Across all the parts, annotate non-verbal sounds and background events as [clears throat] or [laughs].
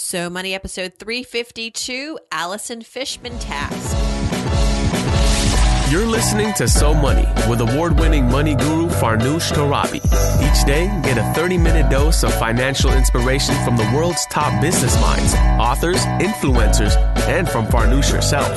So Money episode 352 Allison Fishman Task. You're listening to So Money with award winning money guru Farnoosh Torabi. Each day, get a 30 minute dose of financial inspiration from the world's top business minds, authors, influencers, and from Farnoosh herself.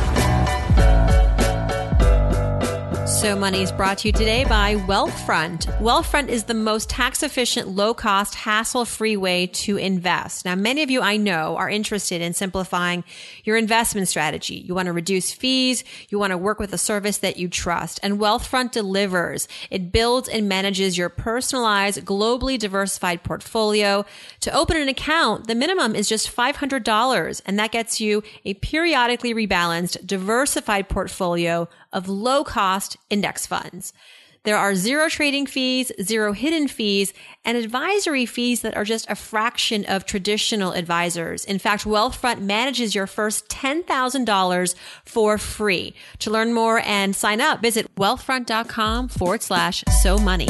So Money is brought to you today by Wealthfront. Wealthfront is the most tax efficient, low cost, hassle free way to invest. Now, many of you I know are interested in simplifying your investment strategy. You want to reduce fees. You want to work with a service that you trust and Wealthfront delivers. It builds and manages your personalized, globally diversified portfolio. To open an account, the minimum is just $500 and that gets you a periodically rebalanced, diversified portfolio of low cost index funds. There are zero trading fees, zero hidden fees, and advisory fees that are just a fraction of traditional advisors. In fact, Wealthfront manages your first $10,000 for free. To learn more and sign up, visit wealthfront.com forward slash so money.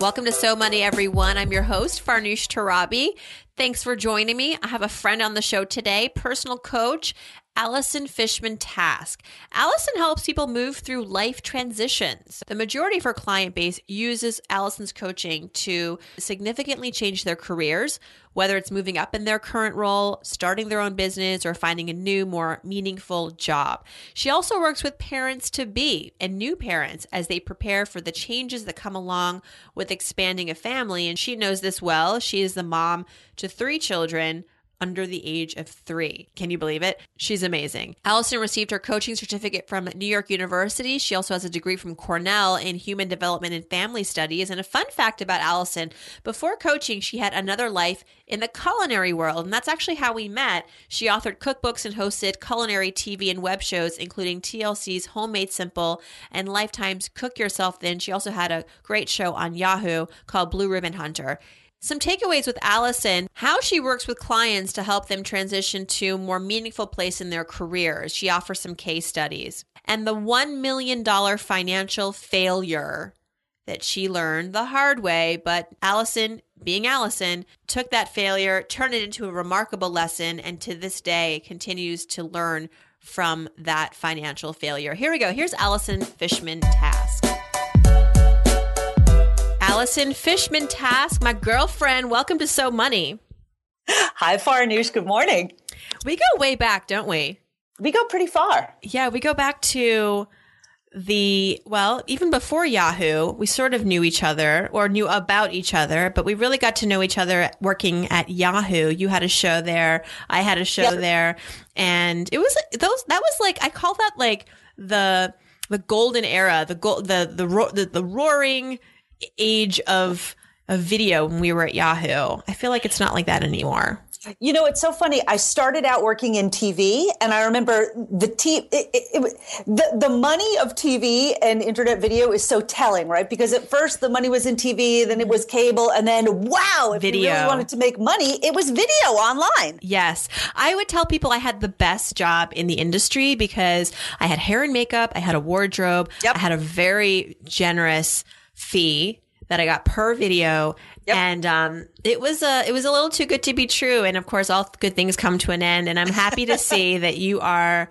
Welcome to So Money, everyone. I'm your host, Farnoosh Torabi. Thanks for joining me. I have a friend on the show today, personal coach Allison Fishman Task. Allison helps people move through life transitions. The majority of her client base uses Allison's coaching to significantly change their careers, whether it's moving up in their current role, starting their own business, or finding a new, more meaningful job. She also works with parents to be and new parents as they prepare for the changes that come along with expanding a family. And she knows this well. She is the mom to three children under the age of three. Can you believe it? She's amazing. Allison received her coaching certificate from New York University. She also has a degree from Cornell in human development and family studies. And a fun fact about Allison before coaching, she had another life in the culinary world. And that's actually how we met. She authored cookbooks and hosted culinary TV and web shows, including TLC's Home Made Simple and Lifetime's Cook Yourself Thin. She also had a great show on Yahoo called Blue Ribbon Hunter. Some takeaways with Allison, how she works with clients to help them transition to a more meaningful place in their careers. She offers some case studies. And the $1 million financial failure that she learned the hard way, but Allison, being Allison, took that failure, turned it into a remarkable lesson, and to this day continues to learn from that financial failure. Here we go. Here's Allison Fishman Task. Allison Fishman Task, my girlfriend. Welcome to So Money. Hi, Farnoosh. Good morning. We go way back, don't we? We go pretty far. Yeah, we go back to the, well, even before Yahoo, we sort of knew each other or knew about each other, but we really got to know each other working at Yahoo. You had a show there, I had a show yep. there, and it was those, that was like, I call that like the, the golden era, the gold, the, the, the, the roaring, age of a video when we were at Yahoo. I feel like it's not like that anymore. You know, it's so funny. I started out working in TV, and I remember the t- it, it, it, the the money of TV and internet video is so telling, right? Because at first the money was in TV, then it was cable, and then wow, if video. you really wanted to make money, it was video online. Yes, I would tell people I had the best job in the industry because I had hair and makeup, I had a wardrobe, yep. I had a very generous fee that I got per video. Yep. And um, it was a it was a little too good to be true. And of course, all good things come to an end. And I'm happy to see [laughs] that you are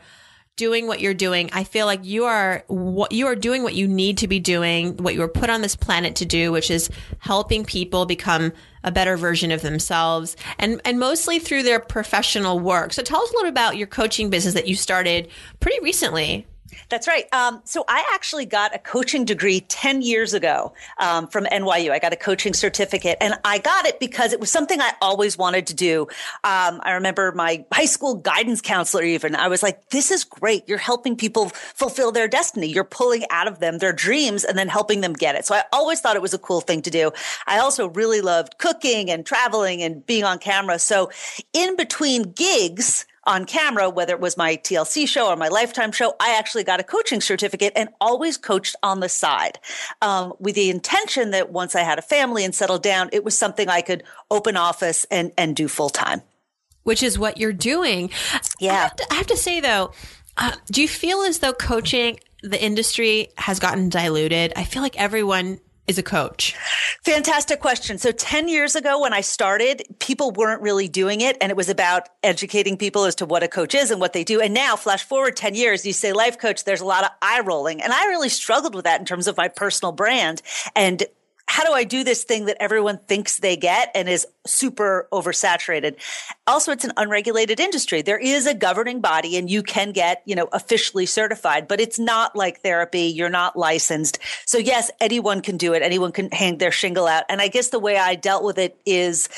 doing what you're doing. I feel like you are what you are doing what you need to be doing, what you were put on this planet to do, which is helping people become a better version of themselves and and mostly through their professional work. So tell us a little about your coaching business that you started pretty recently. That's right. Um, so I actually got a coaching degree 10 years ago um, from NYU. I got a coaching certificate and I got it because it was something I always wanted to do. Um, I remember my high school guidance counselor even, I was like, this is great. You're helping people fulfill their destiny. You're pulling out of them their dreams and then helping them get it. So I always thought it was a cool thing to do. I also really loved cooking and traveling and being on camera. So in between gigs, on camera, whether it was my TLC show or my Lifetime show, I actually got a coaching certificate and always coached on the side um, with the intention that once I had a family and settled down, it was something I could open office and, and do full time. which is what you're doing. Yeah. I have to, I have to say though, uh, do you feel as though coaching the industry has gotten diluted? I feel like everyone is a coach? Fantastic question. So 10 years ago when I started, people weren't really doing it and it was about educating people as to what a coach is and what they do. And now flash forward 10 years, you say life coach, there's a lot of eye rolling. And I really struggled with that in terms of my personal brand and how do I do this thing that everyone thinks they get and is super oversaturated? Also, it's an unregulated industry. There is a governing body and you can get, you know, officially certified, but it's not like therapy. You're not licensed. So yes, anyone can do it. Anyone can hang their shingle out. And I guess the way I dealt with it is,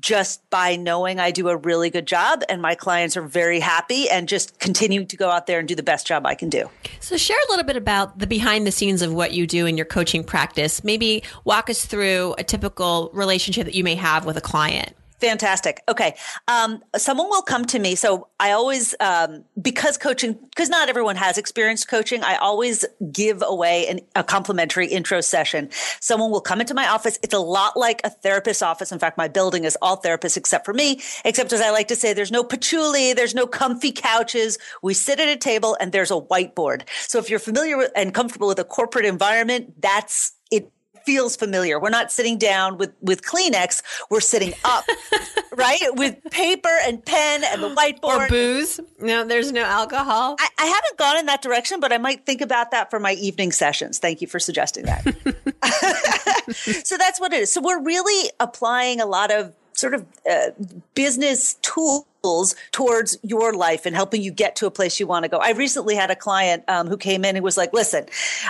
just by knowing I do a really good job and my clients are very happy and just continuing to go out there and do the best job I can do. So, share a little bit about the behind the scenes of what you do in your coaching practice. Maybe walk us through a typical relationship that you may have with a client. Fantastic. Okay. Um, someone will come to me. So I always, um, because coaching, because not everyone has experienced coaching, I always give away an, a complimentary intro session. Someone will come into my office. It's a lot like a therapist's office. In fact, my building is all therapists except for me, except as I like to say, there's no patchouli, there's no comfy couches. We sit at a table and there's a whiteboard. So if you're familiar with and comfortable with a corporate environment, that's feels familiar. We're not sitting down with, with Kleenex. We're sitting up, [laughs] right? With paper and pen and the whiteboard. Or booze. No, there's no alcohol. I, I haven't gone in that direction, but I might think about that for my evening sessions. Thank you for suggesting that. [laughs] so that's what it is. So we're really applying a lot of sort of uh, business tools towards your life and helping you get to a place you want to go. I recently had a client um, who came in and was like, "Listen,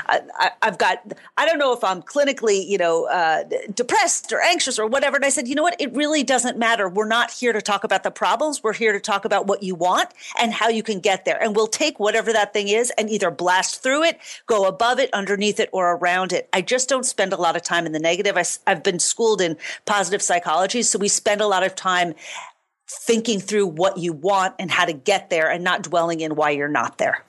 I, have got I don't know if I'm clinically, you know, uh, depressed or anxious or whatever." And I said, "You know what? It really doesn't matter. We're not here to talk about the problems. We're here to talk about what you want and how you can get there. And we'll take whatever that thing is and either blast through it, go above it, underneath it, or around it. I just don't spend a lot of time in the negative. I, I've been schooled in positive psychology, so we spend a lot of time thinking through what you want and how to get there and not dwelling in why you're not there.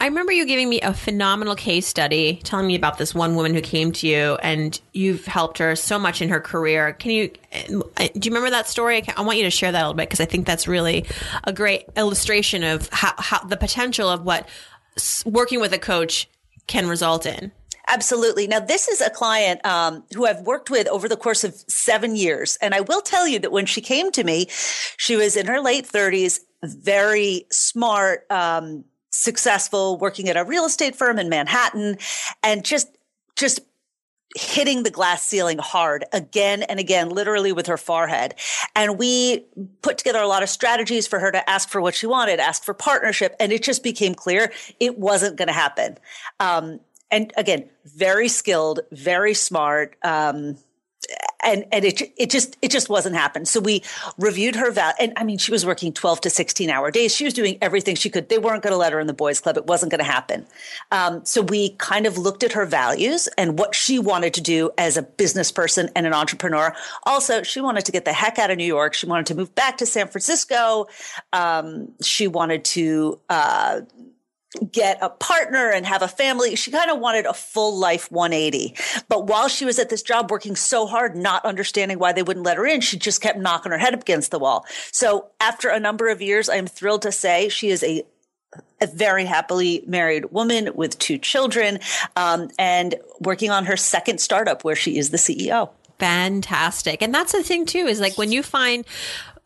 I remember you giving me a phenomenal case study telling me about this one woman who came to you and you've helped her so much in her career. Can you, uh, do you remember that story? I want you to share that a little bit because I think that's really a great illustration of how, how the potential of what working with a coach can result in. Absolutely. Now, this is a client um, who I've worked with over the course of seven years. And I will tell you that when she came to me, she was in her late 30s, very smart, um, successful, working at a real estate firm in Manhattan, and just, just hitting the glass ceiling hard again and again, literally with her forehead. And we put together a lot of strategies for her to ask for what she wanted, ask for partnership. And it just became clear it wasn't going to happen. Um, and again, very skilled, very smart. Um, and and it it just it just wasn't happening. So we reviewed her val, and I mean, she was working twelve to sixteen hour days. She was doing everything she could. They weren't going to let her in the boys' club. It wasn't going to happen. Um, so we kind of looked at her values and what she wanted to do as a business person and an entrepreneur. Also, she wanted to get the heck out of New York. She wanted to move back to San Francisco. Um, she wanted to. Uh, get a partner and have a family. She kind of wanted a full life 180. But while she was at this job working so hard, not understanding why they wouldn't let her in, she just kept knocking her head up against the wall. So after a number of years, I'm thrilled to say she is a a very happily married woman with two children um, and working on her second startup where she is the CEO. Fantastic. And that's the thing, too, is like when you find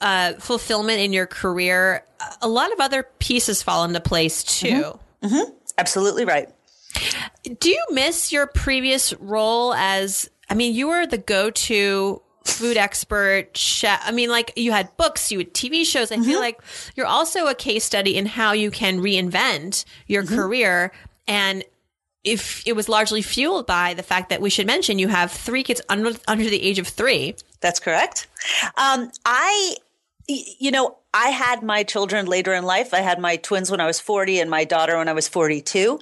uh, fulfillment in your career, a lot of other pieces fall into place too. Mm-hmm. Mm-hmm. Absolutely right. Do you miss your previous role as? I mean, you were the go-to food expert chef. I mean, like you had books, you had TV shows. I mm-hmm. feel like you're also a case study in how you can reinvent your mm-hmm. career. And if it was largely fueled by the fact that we should mention you have three kids under, under the age of three. That's correct. Um, I you know, I had my children later in life. I had my twins when I was 40 and my daughter when I was 42.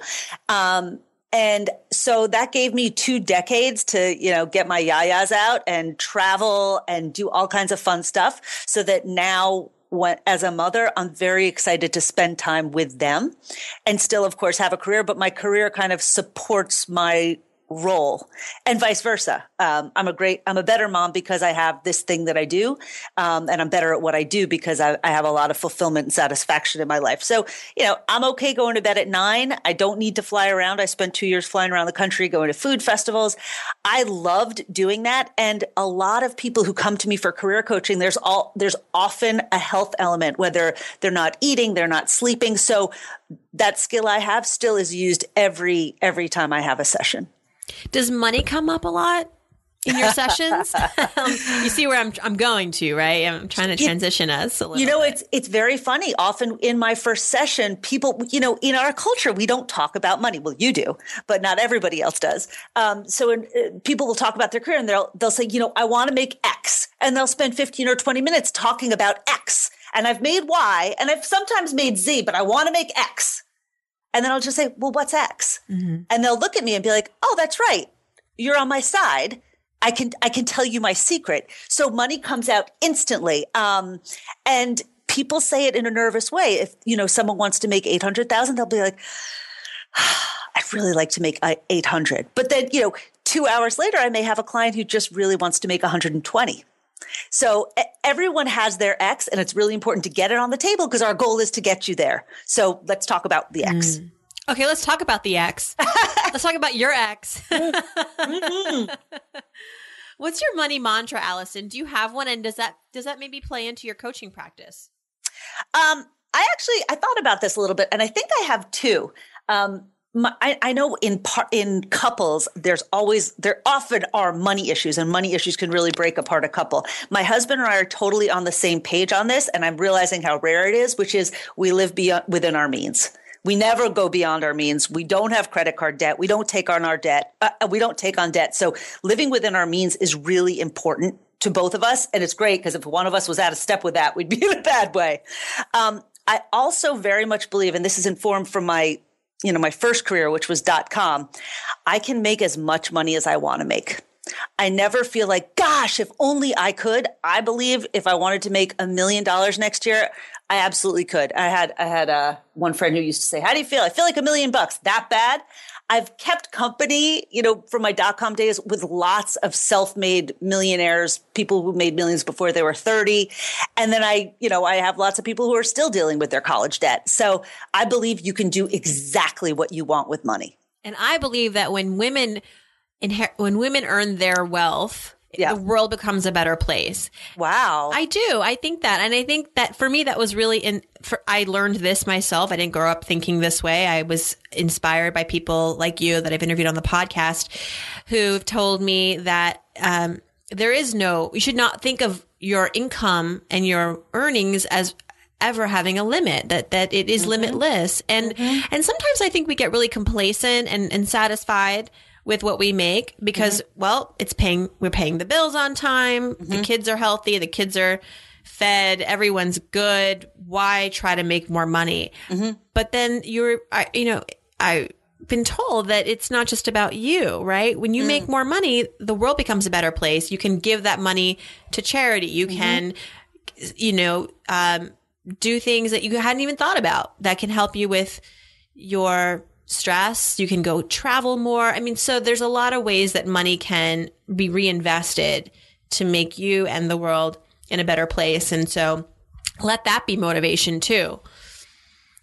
Um, and so that gave me two decades to, you know, get my yayas out and travel and do all kinds of fun stuff so that now when, as a mother, I'm very excited to spend time with them and still, of course, have a career, but my career kind of supports my role and vice versa. Um, I'm a great, I'm a better mom because I have this thing that I do. Um, and I'm better at what I do because I, I, have a lot of fulfillment and satisfaction in my life. So, you know, I'm okay going to bed at nine. I don't need to fly around. I spent two years flying around the country, going to food festivals. I loved doing that. And a lot of people who come to me for career coaching, there's all, there's often a health element, whether they're not eating, they're not sleeping. So that skill I have still is used every, every time I have a session. Does money come up a lot in your sessions? [laughs] um, you see where I'm I'm going to, right? I'm trying to transition us You know, bit. it's it's very funny. Often in my first session, people, you know, in our culture, we don't talk about money. Well, you do, but not everybody else does. Um, so in, uh, people will talk about their career and they'll they'll say, you know, I want to make X, and they'll spend 15 or 20 minutes talking about X. And I've made Y, and I've sometimes made Z, but I want to make X. And then I'll just say, well, what's X? Mm-hmm. And they'll look at me and be like, oh, that's right. You're on my side. I can, I can tell you my secret. So money comes out instantly. Um, and people say it in a nervous way. If, you know, someone wants to make 800,000, they'll be like, I'd really like to make uh, 800. But then, you know, two hours later, I may have a client who just really wants to make 120. So everyone has their X, and it's really important to get it on the table because our goal is to get you there. So let's talk about the X. Mm. Okay, let's talk about the X. [laughs] let's talk about your X. mm-hmm. [laughs] What's your money mantra, Allison? Do you have one, and does that does that maybe play into your coaching practice? Um, I actually I thought about this a little bit, and I think I have two. Um, my, I, I, know in in couples, there's always there often are money issues, and money issues can really break apart a couple. My husband and I are totally on the same page on this, and I'm realizing how rare it is, which is we live beyond within our means. We never go beyond our means. We don't have credit card debt. We don't take on our debt. Uh, uh we don't take on debt. So living within our means is really important to both of us, and it's great because if one of us was out of step with that, we'd be in a bad way. Um, I also very much believe, and this is informed from my you know, my first career, which was dot com, I can make as much money as I want to make. I never feel like, gosh, if only I could. I believe if I wanted to make a million dollars next year, I absolutely could. I had I had uh, one friend who used to say, "How do you feel?" I feel like a million bucks. That bad? I've kept company, you know, from my dot com days with lots of self-made millionaires, people who made millions before they were 30. And then I, you know, I have lots of people who are still dealing with their college debt. So I believe you can do exactly what you want with money. And I believe that when women inher- when women earn their wealth, yeah. the world becomes a better place. Wow. I do. I think that. And I think that for me, that was really in, for, I learned this myself. I didn't grow up thinking this way. I was inspired by people like you that I've interviewed on the podcast who've told me that, um, there is no, you should not think of your income and your earnings as ever having a limit that that it is mm-hmm. limitless and mm-hmm. and sometimes i think we get really complacent and and satisfied with what we make because, mm-hmm. well, it's paying, we're paying the bills on time. Mm-hmm. The kids are healthy. The kids are fed. Everyone's good. Why try to make more money? Mm-hmm. But then you're, I, you know, I've been told that it's not just about you, right? When you mm. make more money, the world becomes a better place. You can give that money to charity. You mm-hmm. can, you know, um, do things that you hadn't even thought about that can help you with your stress. You can go travel more. I mean, so there's a lot of ways that money can be reinvested to make you and the world in a better place. And so let that be motivation too.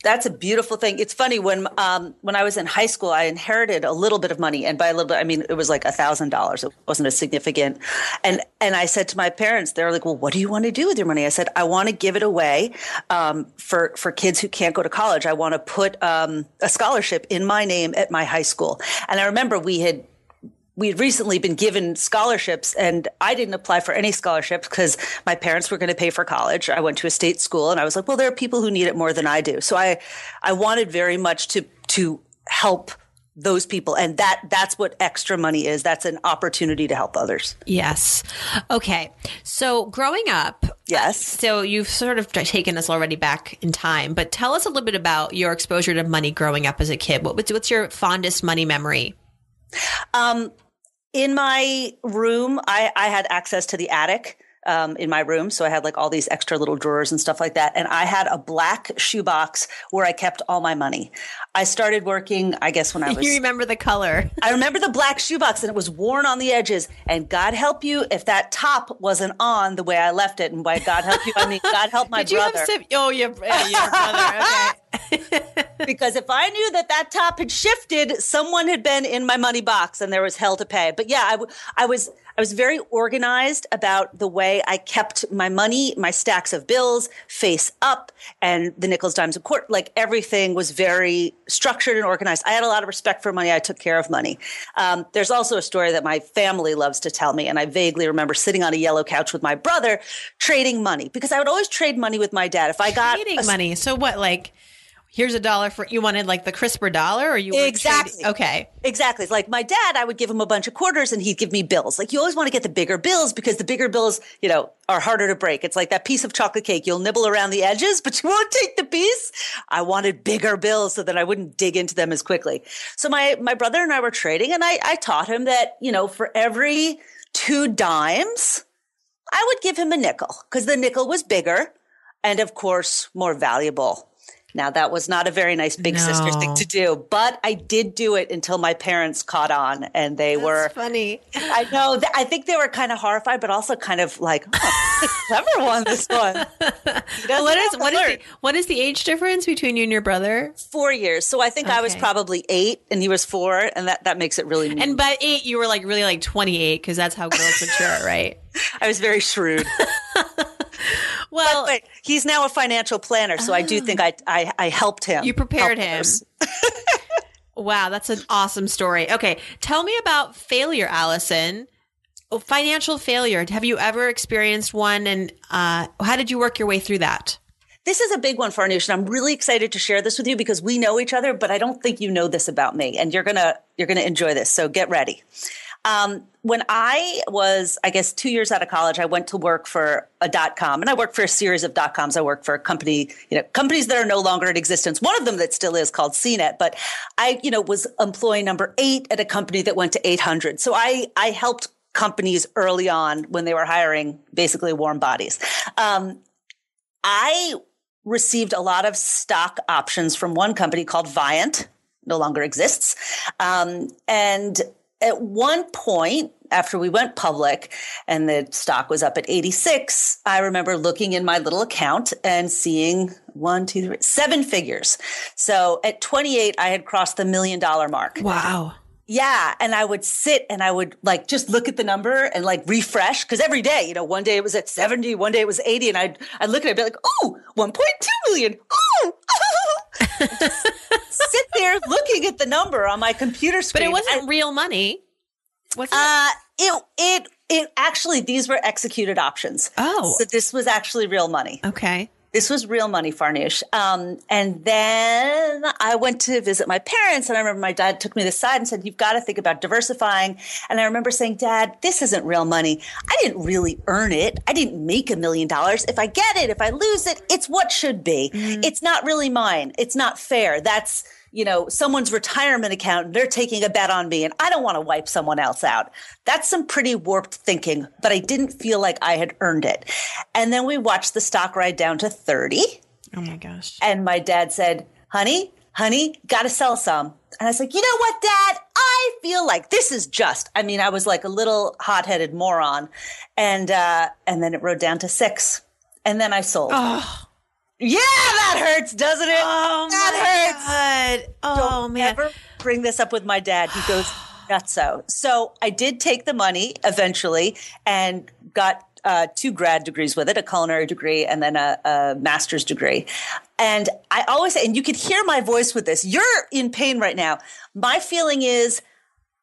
That's a beautiful thing. It's funny when um, when I was in high school, I inherited a little bit of money, and by a little bit, I mean it was like a thousand dollars. It wasn't a significant. And and I said to my parents, they're like, "Well, what do you want to do with your money?" I said, "I want to give it away um, for for kids who can't go to college. I want to put um, a scholarship in my name at my high school." And I remember we had we had recently been given scholarships and I didn't apply for any scholarships because my parents were going to pay for college. I went to a state school and I was like, well, there are people who need it more than I do. So I, I wanted very much to, to help those people and that that's what extra money is. That's an opportunity to help others. Yes. Okay. So growing up yes. so you've sort of taken us already back in time but tell us a little bit about your exposure to money growing up as a kid. What, what's your fondest money memory? Um, in my room, I, I had access to the attic. Um, in my room. So I had like all these extra little drawers and stuff like that. And I had a black shoebox where I kept all my money. I started working, I guess, when I [laughs] was. You remember the color. [laughs] I remember the black shoebox and it was worn on the edges. And God help you if that top wasn't on the way I left it. And by God help you, I mean God help my [laughs] Did brother. Have oh, your, uh, your brother. Okay. because if I knew that that top had shifted, someone had been in my money box and there was hell to pay. But yeah, I, w- I was I was very organized about the way I kept my money, my stacks of bills face up, and the nickels, dimes, and quarters. Like everything was very structured and organized. I had a lot of respect for money. I took care of money. Um, there's also a story that my family loves to tell me, and I vaguely remember sitting on a yellow couch with my brother trading money because I would always trade money with my dad. If I got trading a, money, so what? Like here's a dollar for you wanted like the crisper dollar or you exactly. Okay. Exactly. Like my dad i would give him a bunch of quarters and he'd give me bills. Like you always want to get the bigger bills because the bigger bills you know are harder to break. It's like that piece of chocolate cake. You'll nibble around the edges but you won't take the piece. I wanted bigger bills so that i wouldn't dig into them as quickly. So my my brother and i were trading and i i taught him that you know for every two dimes i would give him a nickel because the nickel was bigger and of course more valuable now that was not a very nice big no. sister thing to do, but I did do it until my parents caught on and they That's were funny. I know. I think they were kind of horrified, but also kind of like, oh, clever one, this one. [laughs] what is what is the what is the age difference between you and your brother? Four years. So I think okay. I was probably eight and he was four, and that that makes it really. Mean. And by eight, you were like really like twenty eight because that's how girls mature, right? [laughs] I was very shrewd. [laughs] well, but, but, he's now a financial planner, so I do think I, I, I helped him. You prepared him. [laughs] wow, that's an awesome story. Okay, tell me about failure, Allison. Oh, financial failure. Have you ever experienced one, and uh, how did you work your way through that? This is a big one, Farnoosh, and I'm really excited to share this with you because we know each other, but I don't think you know this about me, and you're gonna you're gonna enjoy this. So get ready. Um, when I was, I guess, two years out of college, I went to work for a dot com, and I worked for a series of dot coms. I worked for a company, you know, companies that are no longer in existence. One of them that still is called CNET, but I, you know, was employee number eight at a company that went to 800. So I, I helped companies early on when they were hiring basically warm bodies. Um, I received a lot of stock options from one company called Viant, no longer exists, um, and at one point after we went public and the stock was up at 86 i remember looking in my little account and seeing one two three seven figures so at 28 i had crossed the million dollar mark wow yeah. And I would sit and I would like just look at the number and like refresh. Cause every day, you know, one day it was at 70, one day it was 80. And I'd, I'd look at it and be like, oh, 1.2 million. Oh, [laughs] [laughs] looking at the number on my computer screen. But it wasn't real money. Was it? Uh, it, it, it actually, these were executed options. Oh. So this was actually real money. Okay. This was real money, Farnoosh. Um, and then I went to visit my parents, and I remember my dad took me to the side and said, You've got to think about diversifying. And I remember saying, Dad, this isn't real money. I didn't really earn it. I didn't make a million dollars. If I get it, if I lose it, it's what should be. Mm-hmm. It's not really mine. It's not fair. That's you know, someone's retirement account, they're taking a bet on me and I don't want to wipe someone else out. That's some pretty warped thinking, but I didn't feel like I had earned it. And then we watched the stock ride down to 30. Oh my gosh. And my dad said, honey, honey, got to sell some. And I was like, you know what, dad? I feel like this is just, I mean, I was like a little hot headed moron. And, uh, and then it rode down to six. And then I sold. Oh. Yeah, that hurts, doesn't it? Oh, that hurts. God. Oh Don't man. Ever bring this up with my dad. He goes [sighs] nuts. So, so I did take the money eventually and got uh, two grad degrees with it, a culinary degree and then a, a master's degree. And I always say, and you could hear my voice with this. You're in pain right now. My feeling is.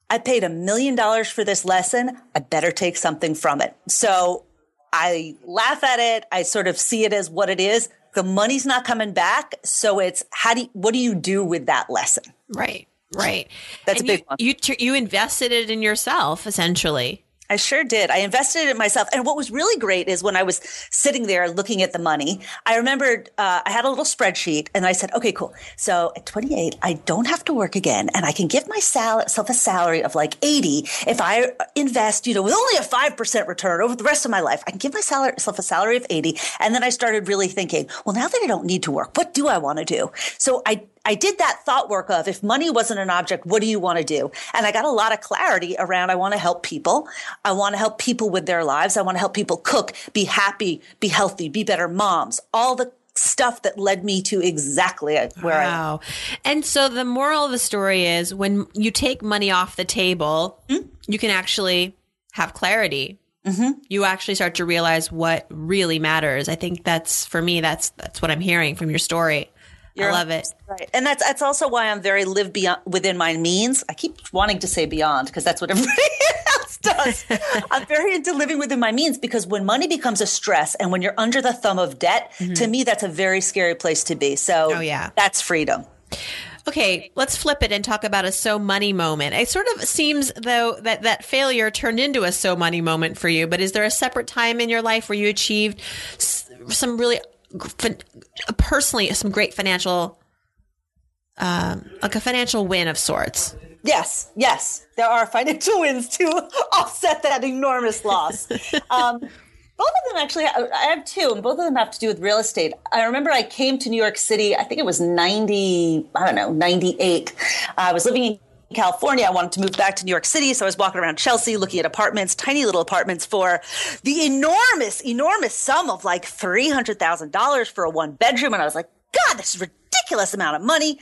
I paid a million dollars for this lesson. I better take something from it. So I laugh at it. I sort of see it as what it is the money's not coming back. So it's how do you, what do you do with that lesson? Right. Right. That's and a big you, one. You, you invested it in yourself essentially. I sure did. I invested in myself. And what was really great is when I was sitting there looking at the money, I remembered uh, I had a little spreadsheet and I said, okay, cool. So at 28, I don't have to work again and I can give myself a salary of like 80 if I invest, you know, with only a 5% return over the rest of my life. I can give myself a salary of 80. And then I started really thinking, well, now that I don't need to work, what do I want to do? So I I did that thought work of if money wasn't an object, what do you want to do? And I got a lot of clarity around I want to help people. I want to help people with their lives. I want to help people cook, be happy, be healthy, be better moms, all the stuff that led me to exactly where wow. I am. And so the moral of the story is when you take money off the table, mm-hmm. you can actually have clarity. Mm-hmm. You actually start to realize what really matters. I think that's for me. That's that's what I'm hearing from your story. You're I love it. Right. And that's that's also why I'm very live beyond within my means. I keep wanting to say beyond because that's what everybody [laughs] else does. I'm very into living within my means because when money becomes a stress and when you're under the thumb of debt, mm-hmm. to me that's a very scary place to be. So oh, yeah. that's freedom. Okay, let's flip it and talk about a so money moment. It sort of seems though that that failure turned into a so money moment for you, but is there a separate time in your life where you achieved some really personally some great financial um, like a financial win of sorts. Yes, yes, there are financial [laughs] wins to offset that enormous loss. Um, both of them actually, I have two, and both of them have to do with real estate. I remember I came to New York City, I think it was 90, I don't know, 98. I was living in California. I wanted to move back to New York City. So I was walking around Chelsea looking at apartments, tiny little apartments for the enormous, enormous sum of like $300,000 for a one bedroom. And I was like, God, this is ridiculous amount of money.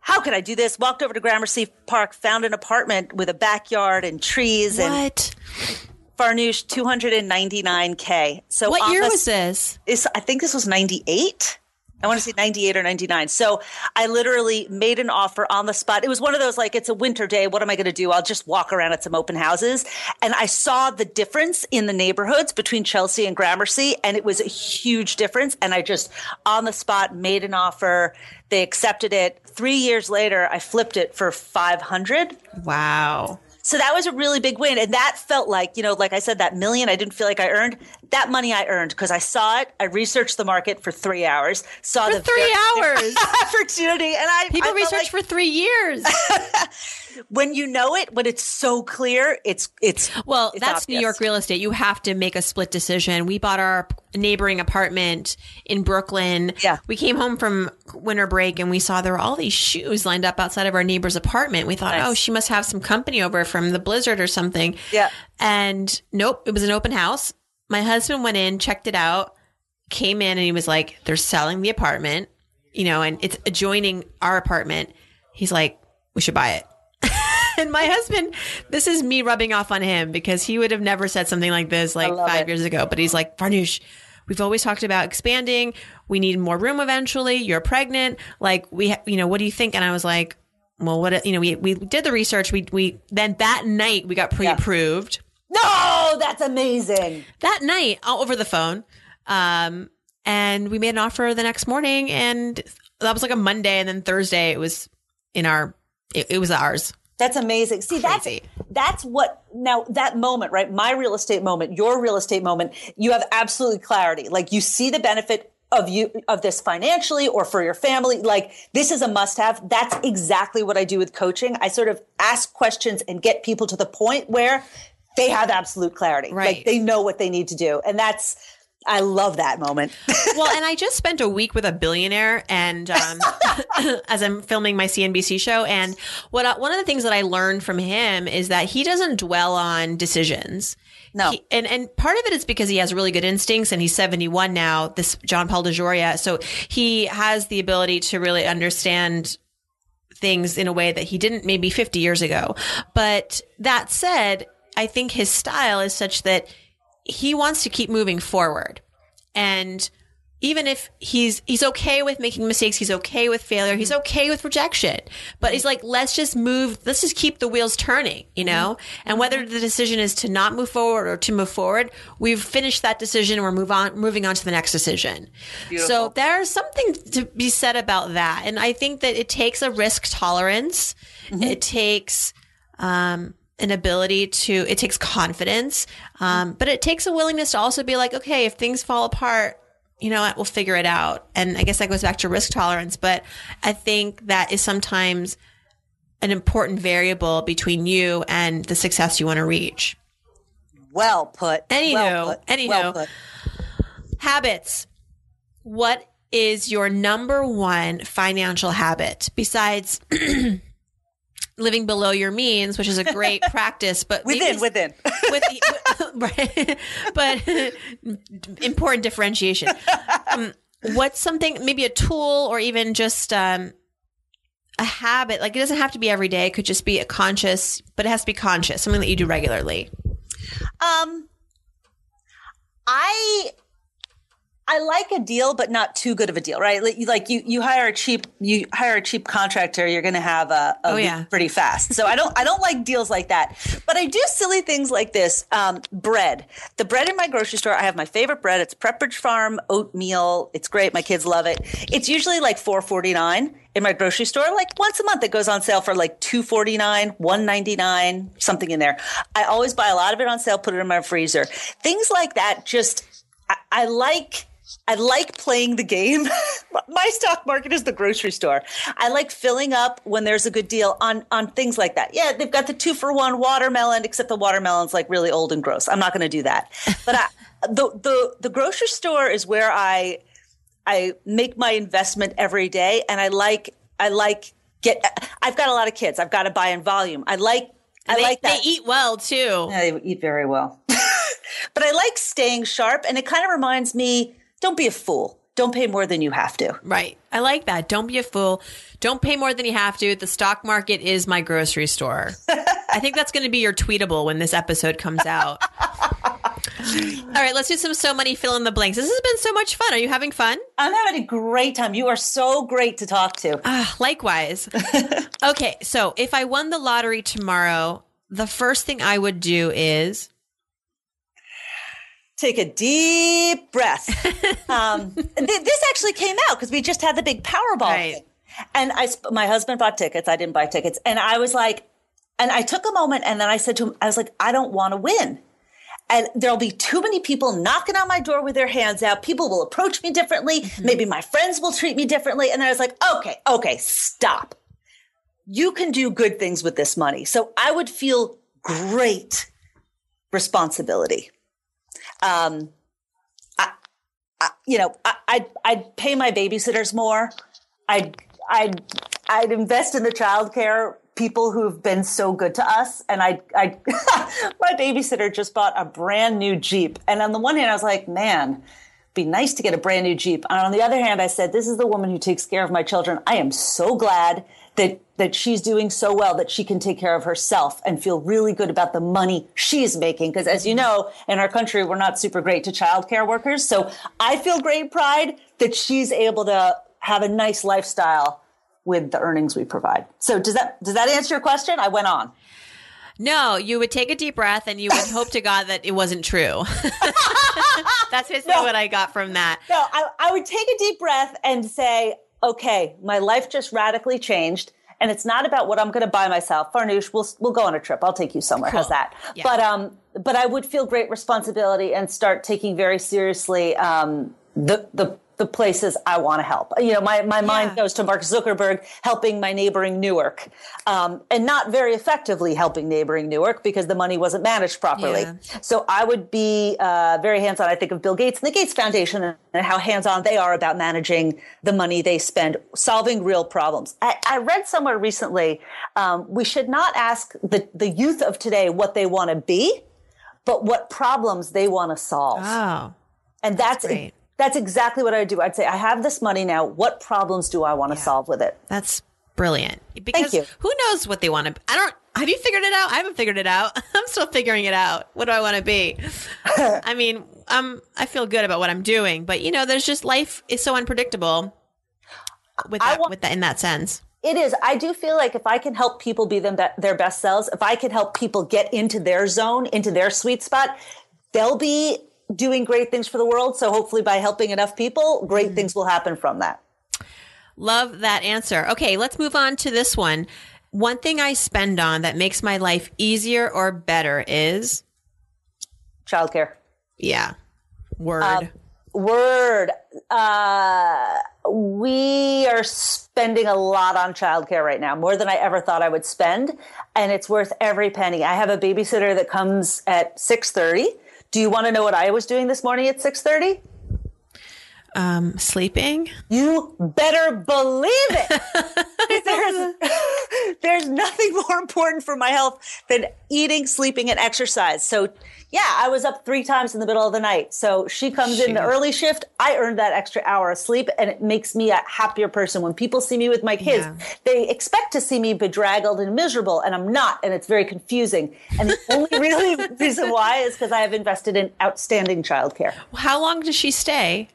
How could I do this? Walked over to Gramercy Park, found an apartment with a backyard and trees. What? And Farnoosh, 299K. So what year was this? I think this was 98. I want to say 98 or 99. So I literally made an offer on the spot. It was one of those like, it's a winter day. What am I going to do? I'll just walk around at some open houses. And I saw the difference in the neighborhoods between Chelsea and Gramercy. And it was a huge difference. And I just on the spot made an offer. They accepted it. Three years later, I flipped it for 500. Wow. So that was a really big win. And that felt like, you know, like I said, that million I didn't feel like I earned. That money I earned because I saw it. I researched the market for three hours, saw for the three hours [laughs] opportunity. And I people I research like, for three years. [laughs] when you know it, when it's so clear, it's it's well, it's that's obvious. New York real estate. You have to make a split decision. We bought our neighboring apartment in Brooklyn. Yeah. We came home from winter break and we saw there were all these shoes lined up outside of our neighbor's apartment. We thought, nice. oh, she must have some company over from the blizzard or something. Yeah. And nope, it was an open house. My husband went in, checked it out, came in, and he was like, they're selling the apartment, you know, and it's adjoining our apartment. He's like, we should buy it. [laughs] and my husband, this is me rubbing off on him because he would have never said something like this like five it. years ago. But he's like, Farnoosh, we've always talked about expanding. We need more room eventually. You're pregnant. Like we, ha- you know, what do you think? And I was like, well, what, you know, we, we did the research. We, we, then that night we got pre-approved. Yeah. No, that's amazing. That night over the phone. Um, and we made an offer the next morning and that was like a Monday. And then Thursday it was in our, it, it was ours. That's amazing. See, Crazy. that's that's what now that moment, right? My real estate moment, your real estate moment, you have absolutely clarity. Like you see the benefit of you of this financially or for your family. Like this is a must have. That's exactly what I do with coaching. I sort of ask questions and get people to the point where they have absolute clarity. Right. Like they know what they need to do. And that's I love that moment. [laughs] well, and I just spent a week with a billionaire, and um, [laughs] [laughs] as I'm filming my CNBC show, and what one of the things that I learned from him is that he doesn't dwell on decisions. No, he, and and part of it is because he has really good instincts, and he's 71 now. This John Paul DeJoria, so he has the ability to really understand things in a way that he didn't maybe 50 years ago. But that said, I think his style is such that he wants to keep moving forward. And even if he's he's okay with making mistakes, he's okay with failure, he's okay with rejection. But he's like, let's just move, let's just keep the wheels turning, you know? And whether the decision is to not move forward or to move forward, we've finished that decision we're move on moving on to the next decision. Beautiful. So there's something to be said about that. And I think that it takes a risk tolerance. Mm-hmm. It takes um an ability to, it takes confidence, um, but it takes a willingness to also be like, okay, if things fall apart, you know what, we'll figure it out. And I guess that goes back to risk tolerance, but I think that is sometimes an important variable between you and the success you want to reach. Well put. Anywho, well put. anywho. Well put. Habits. What is your number one financial habit besides [clears throat] living below your means, which is a great [laughs] practice, but Within, within. [laughs] with [laughs] right, but important differentiation. Um, what's something, maybe a tool or even just um, a habit? Like it doesn't have to be every day; it could just be a conscious, but it has to be conscious, something that you do regularly. Um, I I like a deal, but not too good of a deal, right? Like you, like you, you hire a cheap, you hire a cheap contractor, you're going to have a, a Oh, yeah. pretty fast. So I don't, I don't like deals like that. But I do silly things like this. Um, bread, the bread in my grocery store, I have my favorite bread. It's Pepperidge Farm oatmeal. It's great. My kids love it. It's usually like four forty nine in my grocery store. Like once a month, it goes on sale for like two forty nine, one ninety nine, something in there. I always buy a lot of it on sale, put it in my freezer. Things like that. Just I, I like. I like playing the game. [laughs] My stock market is the grocery store. I like filling up when there's a good deal on on things like that. Yeah, they've got the two for one watermelon, except the watermelon's like really old and gross. I'm not going to do that. [laughs] But I, the the the grocery store is where I I make my investment every day, and I like I like get. I've got a lot of kids. I've got to buy in volume. I like I they, like that. They eat well too. Yeah, they eat very well. [laughs] but I like staying sharp, and it kind of reminds me don't be a fool. Don't pay more than you have to. Right. I like that. Don't be a fool. Don't pay more than you have to. The stock market is my grocery store. [laughs] I think that's going to be your tweetable when this episode comes out. [laughs] All right, let's do some so money fill in the blanks. This has been so much fun. Are you having fun? I'm having a great time. You are so great to talk to. Ah, likewise. [laughs] okay, so if I won the lottery tomorrow, the first thing I would do is Take a deep breath. [laughs] um, th- this actually came out because we just had the big Powerball. Right. thing. And I, sp- my husband bought tickets. I didn't buy tickets. And I was like, and I took a moment and then I said to him, I was like, I don't want to win. And there'll be too many people knocking on my door with their hands out. People will approach me differently. Maybe my friends will treat me differently. And then I was like, okay, okay, stop. You can do good things with this money. So I would feel great responsibility. Um, I, you know, I, I'd, I'd pay my babysitters more. I'd, I'd, I'd invest in the childcare people who've been so good to us. And I, I, [laughs] my babysitter just bought a brand new Jeep. And on the one hand, I was like, man, be nice to get a brand new Jeep. And on the other hand, I said, this is the woman who takes care of my children. I am so glad that, that she's doing so well that she can take care of herself and feel really good about the money she's making. Because as you mm-hmm. know, in our country, we're not super great to childcare workers. So I feel great pride that she's able to have a nice lifestyle with the earnings we provide. So does that, does that answer your question? I went on. no, you would take a deep breath and you would hope to God that it wasn't true. [laughs] That's basically [laughs] No. what I got from that. No, I, I would take a deep breath and say, okay, my life just radically changed. And it's not about what I'm going to buy myself. Farnoosh, we'll, we'll go on a trip. I'll take you somewhere. How's that? Yeah. But, um, but I would feel great responsibility and start taking very seriously, um, the, the, the places I want to help. You know, my, my mind Yeah. goes to Mark Zuckerberg helping my neighboring Newark, um, and not very effectively helping neighboring Newark because the money wasn't managed properly. Yeah. So I would be uh, very hands on. I think of Bill Gates and the Gates Foundation and how hands on they are about managing the money they spend, solving real problems. I, I read somewhere recently um, we should not ask the, the youth of today what they want to be, but what problems they want to solve. Oh, and that's great. That's exactly what I would do. I'd say, I have this money now. What problems do I want to solve with it? that's brilliant. Because you. who knows what they want to I don't have you figured it out? I haven't figured it out. [laughs] I'm still figuring it out. What do I want to be? [laughs] I mean, um I feel good about what I'm doing, but you know, there's just life is so unpredictable with that, want- with that in that sense. It is. I do feel like if I can help people be them their best selves, if I can help people get into their zone, into their sweet spot, they'll be doing great things for the world. So hopefully, by helping enough people, great things will happen from that. Love that answer. Okay, let's move on to this one. One thing I spend on that makes my life easier or better is Childcare. yeah, word. Um, Word. Uh, we are spending a lot on childcare right now, more than I ever thought I would spend, and it's worth every penny. I have a babysitter that comes at six thirty. Do you want to know what I was doing this morning at six thirty? Um, sleeping. You better believe it. [laughs] there's, [laughs] there's nothing more important for my health than eating, sleeping, and exercise. So, yeah, I was up three times in the middle of the night. So she comes in the early shift. I earned that extra hour of sleep, and it makes me a happier person. When people see me with my kids, Yeah. they expect to see me bedraggled and miserable, and I'm not, and it's very confusing. And the only [laughs] really reason why is because I have invested in outstanding childcare. How long does she stay?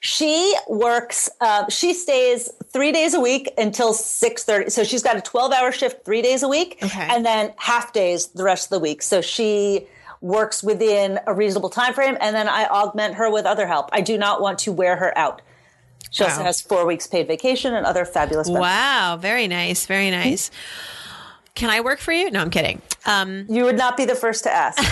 She works. Uh, she stays three days a week until six thirty. So she's got a twelve-hour shift three days a week, Okay. and then half days the rest of the week. So she works within a reasonable time frame, and then I augment her with other help. I do not want to wear her out. She also has four weeks paid vacation and other fabulous benefits. Wow, very nice, very nice. Can I work for you? No, I'm kidding. Um, You would not be the first to ask.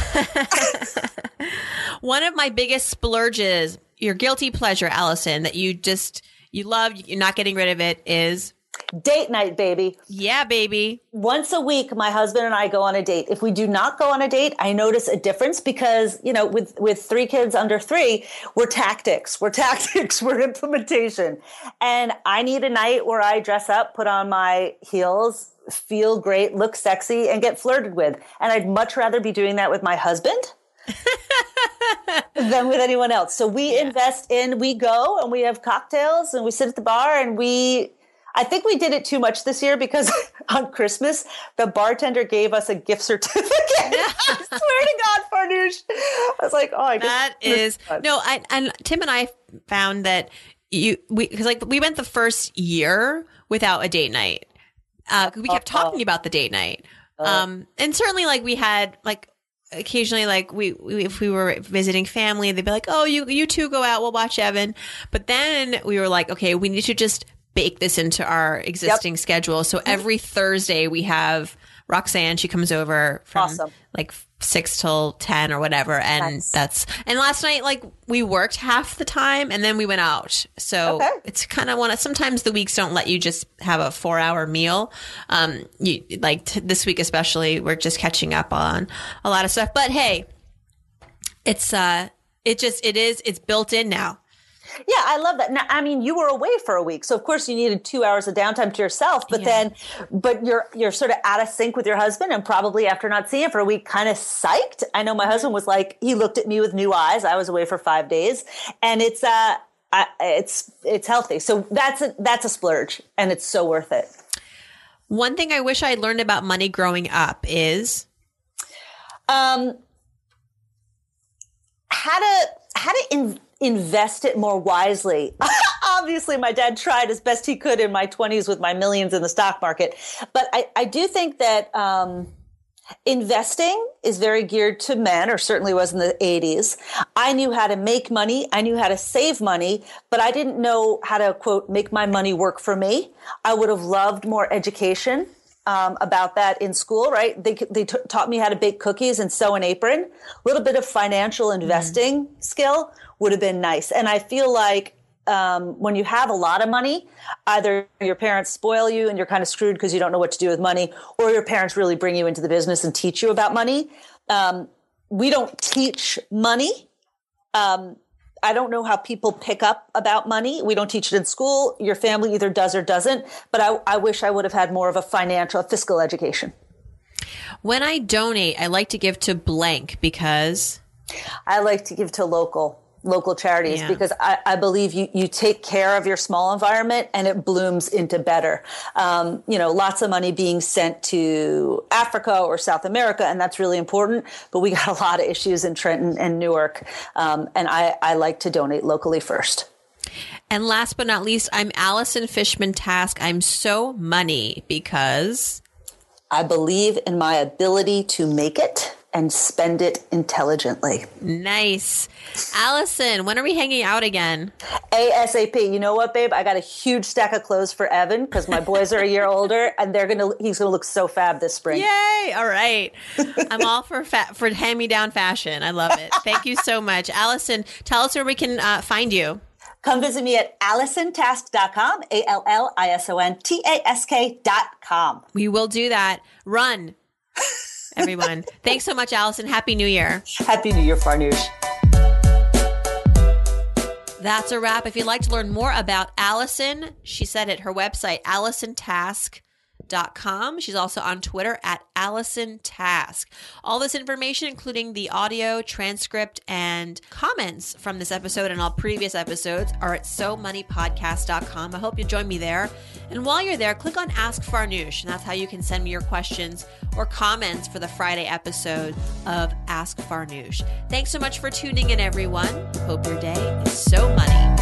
[laughs] one of my biggest splurges, your guilty pleasure, Allison, that you just you love, you're not getting rid of it, is? Date night, baby. yeah, baby. once a week my husband and i go on a date. If we do not go on a date i notice a difference because you know with with three kids under three we're tactics. We're [laughs] tactics. We're implementation. And i need a night where i dress up put on my heels feel great look sexy and get flirted with. And i'd much rather be doing that with my husband [laughs] [laughs] than with anyone else so we invest in we go and we have cocktails and we sit at the bar and we I think we did it too much this year because [laughs] on Christmas, the bartender gave us a gift certificate. [laughs] I swear to God, Farnoosh. I was like, oh, I guess That is no, I and Tim and I found that you we because like we went the first year without a date night. Uh, we kept talking about the date night, um, and certainly like we had like occasionally like we, we if we were visiting family, they'd be like, "Oh, you you two go out, we'll watch Evan." But then we were like, "Okay, we need to just bake this into our existing schedule." So every Thursday we have Roxanne. She comes over from Awesome. like six till ten or whatever, and Nice. that's and last night like we worked half the time and then we went out. So Okay. it's kind of one. of Sometimes the weeks don't let you just have a four hour meal. Um, you like t- this week especially, we're just catching up on a lot of stuff. But hey, it's uh, it just it is it's built in now. Yeah, I love that. Now, I mean, you were away for a week, so of course you needed two hours of downtime to yourself. But Yeah. then, but you're you're sort of out of sync with your husband, and probably after not seeing him for a week, kind of psyched. I know my husband was like, he looked at me with new eyes. I was away for five days, and it's uh, I, it's it's healthy. So that's a that's a splurge, and it's so worth it. One thing I wish I learned about money growing up is um, how to how to in, invest it more wisely. [laughs] Obviously, my dad tried as best he could in my twenties with my millions in the stock market, but I, I do think that um, investing is very geared to men, or certainly was in the eighties. I knew how to make money, I knew how to save money, but I didn't know how to quote make my money work for me. I would have loved more education um, about that in school, right? They, they t- taught me how to bake cookies and sew an apron. A little bit of financial investing skill would have been nice. And I feel like um, when you have a lot of money, either your parents spoil you and you're kind of screwed because you don't know what to do with money, or your parents really bring you into the business and teach you about money. Um, we don't teach money. Um, I don't know how people pick up about money. We don't teach it in school. Your family either does or doesn't. But I, I wish I would have had more of a financial, fiscal education. when I donate, I like to give to blank because I like to give to local local charities Yeah. because I, I believe you, you take care of your small environment and it blooms into better. Um, you know, lots of money being sent to Africa or South America, and that's really important. But we [laughs] got a lot of issues in Trenton and Newark, um, and I, I like to donate locally first. And last but not least, I'm Allison Fishman Task. I'm so money because I believe in my ability to make it and spend it intelligently. Nice. Allison, when are we hanging out again? ASAP. You know what, babe? I got a huge stack of clothes for Evan because my boys are a year older and they're going to, he's going to look so fab this spring. Yay. All right. [laughs] I'm all for fa- for hand me down fashion. I love it. Thank you so much. Allison, tell us where we can uh, find you. Come visit me at allisontask.com, A L L I S O N T A S K.com. We will do that. Run, [laughs] everyone. [laughs] Thanks so much, Allison. Happy New Year. Happy New Year, Farnoosh. That's a wrap. If you'd like to learn more about Allison, she said at her website, allisontask.com. She's also on Twitter at Allison Task. All this information, including the audio, transcript, and comments from this episode and all previous episodes, are at SoMoneyPodcast.com. I hope you join me there. And while you're there, click on Ask Farnoosh, and that's how you can send me your questions or comments for the Friday episode of Ask Farnoosh. Thanks so much for tuning in, everyone. Hope your day is so money.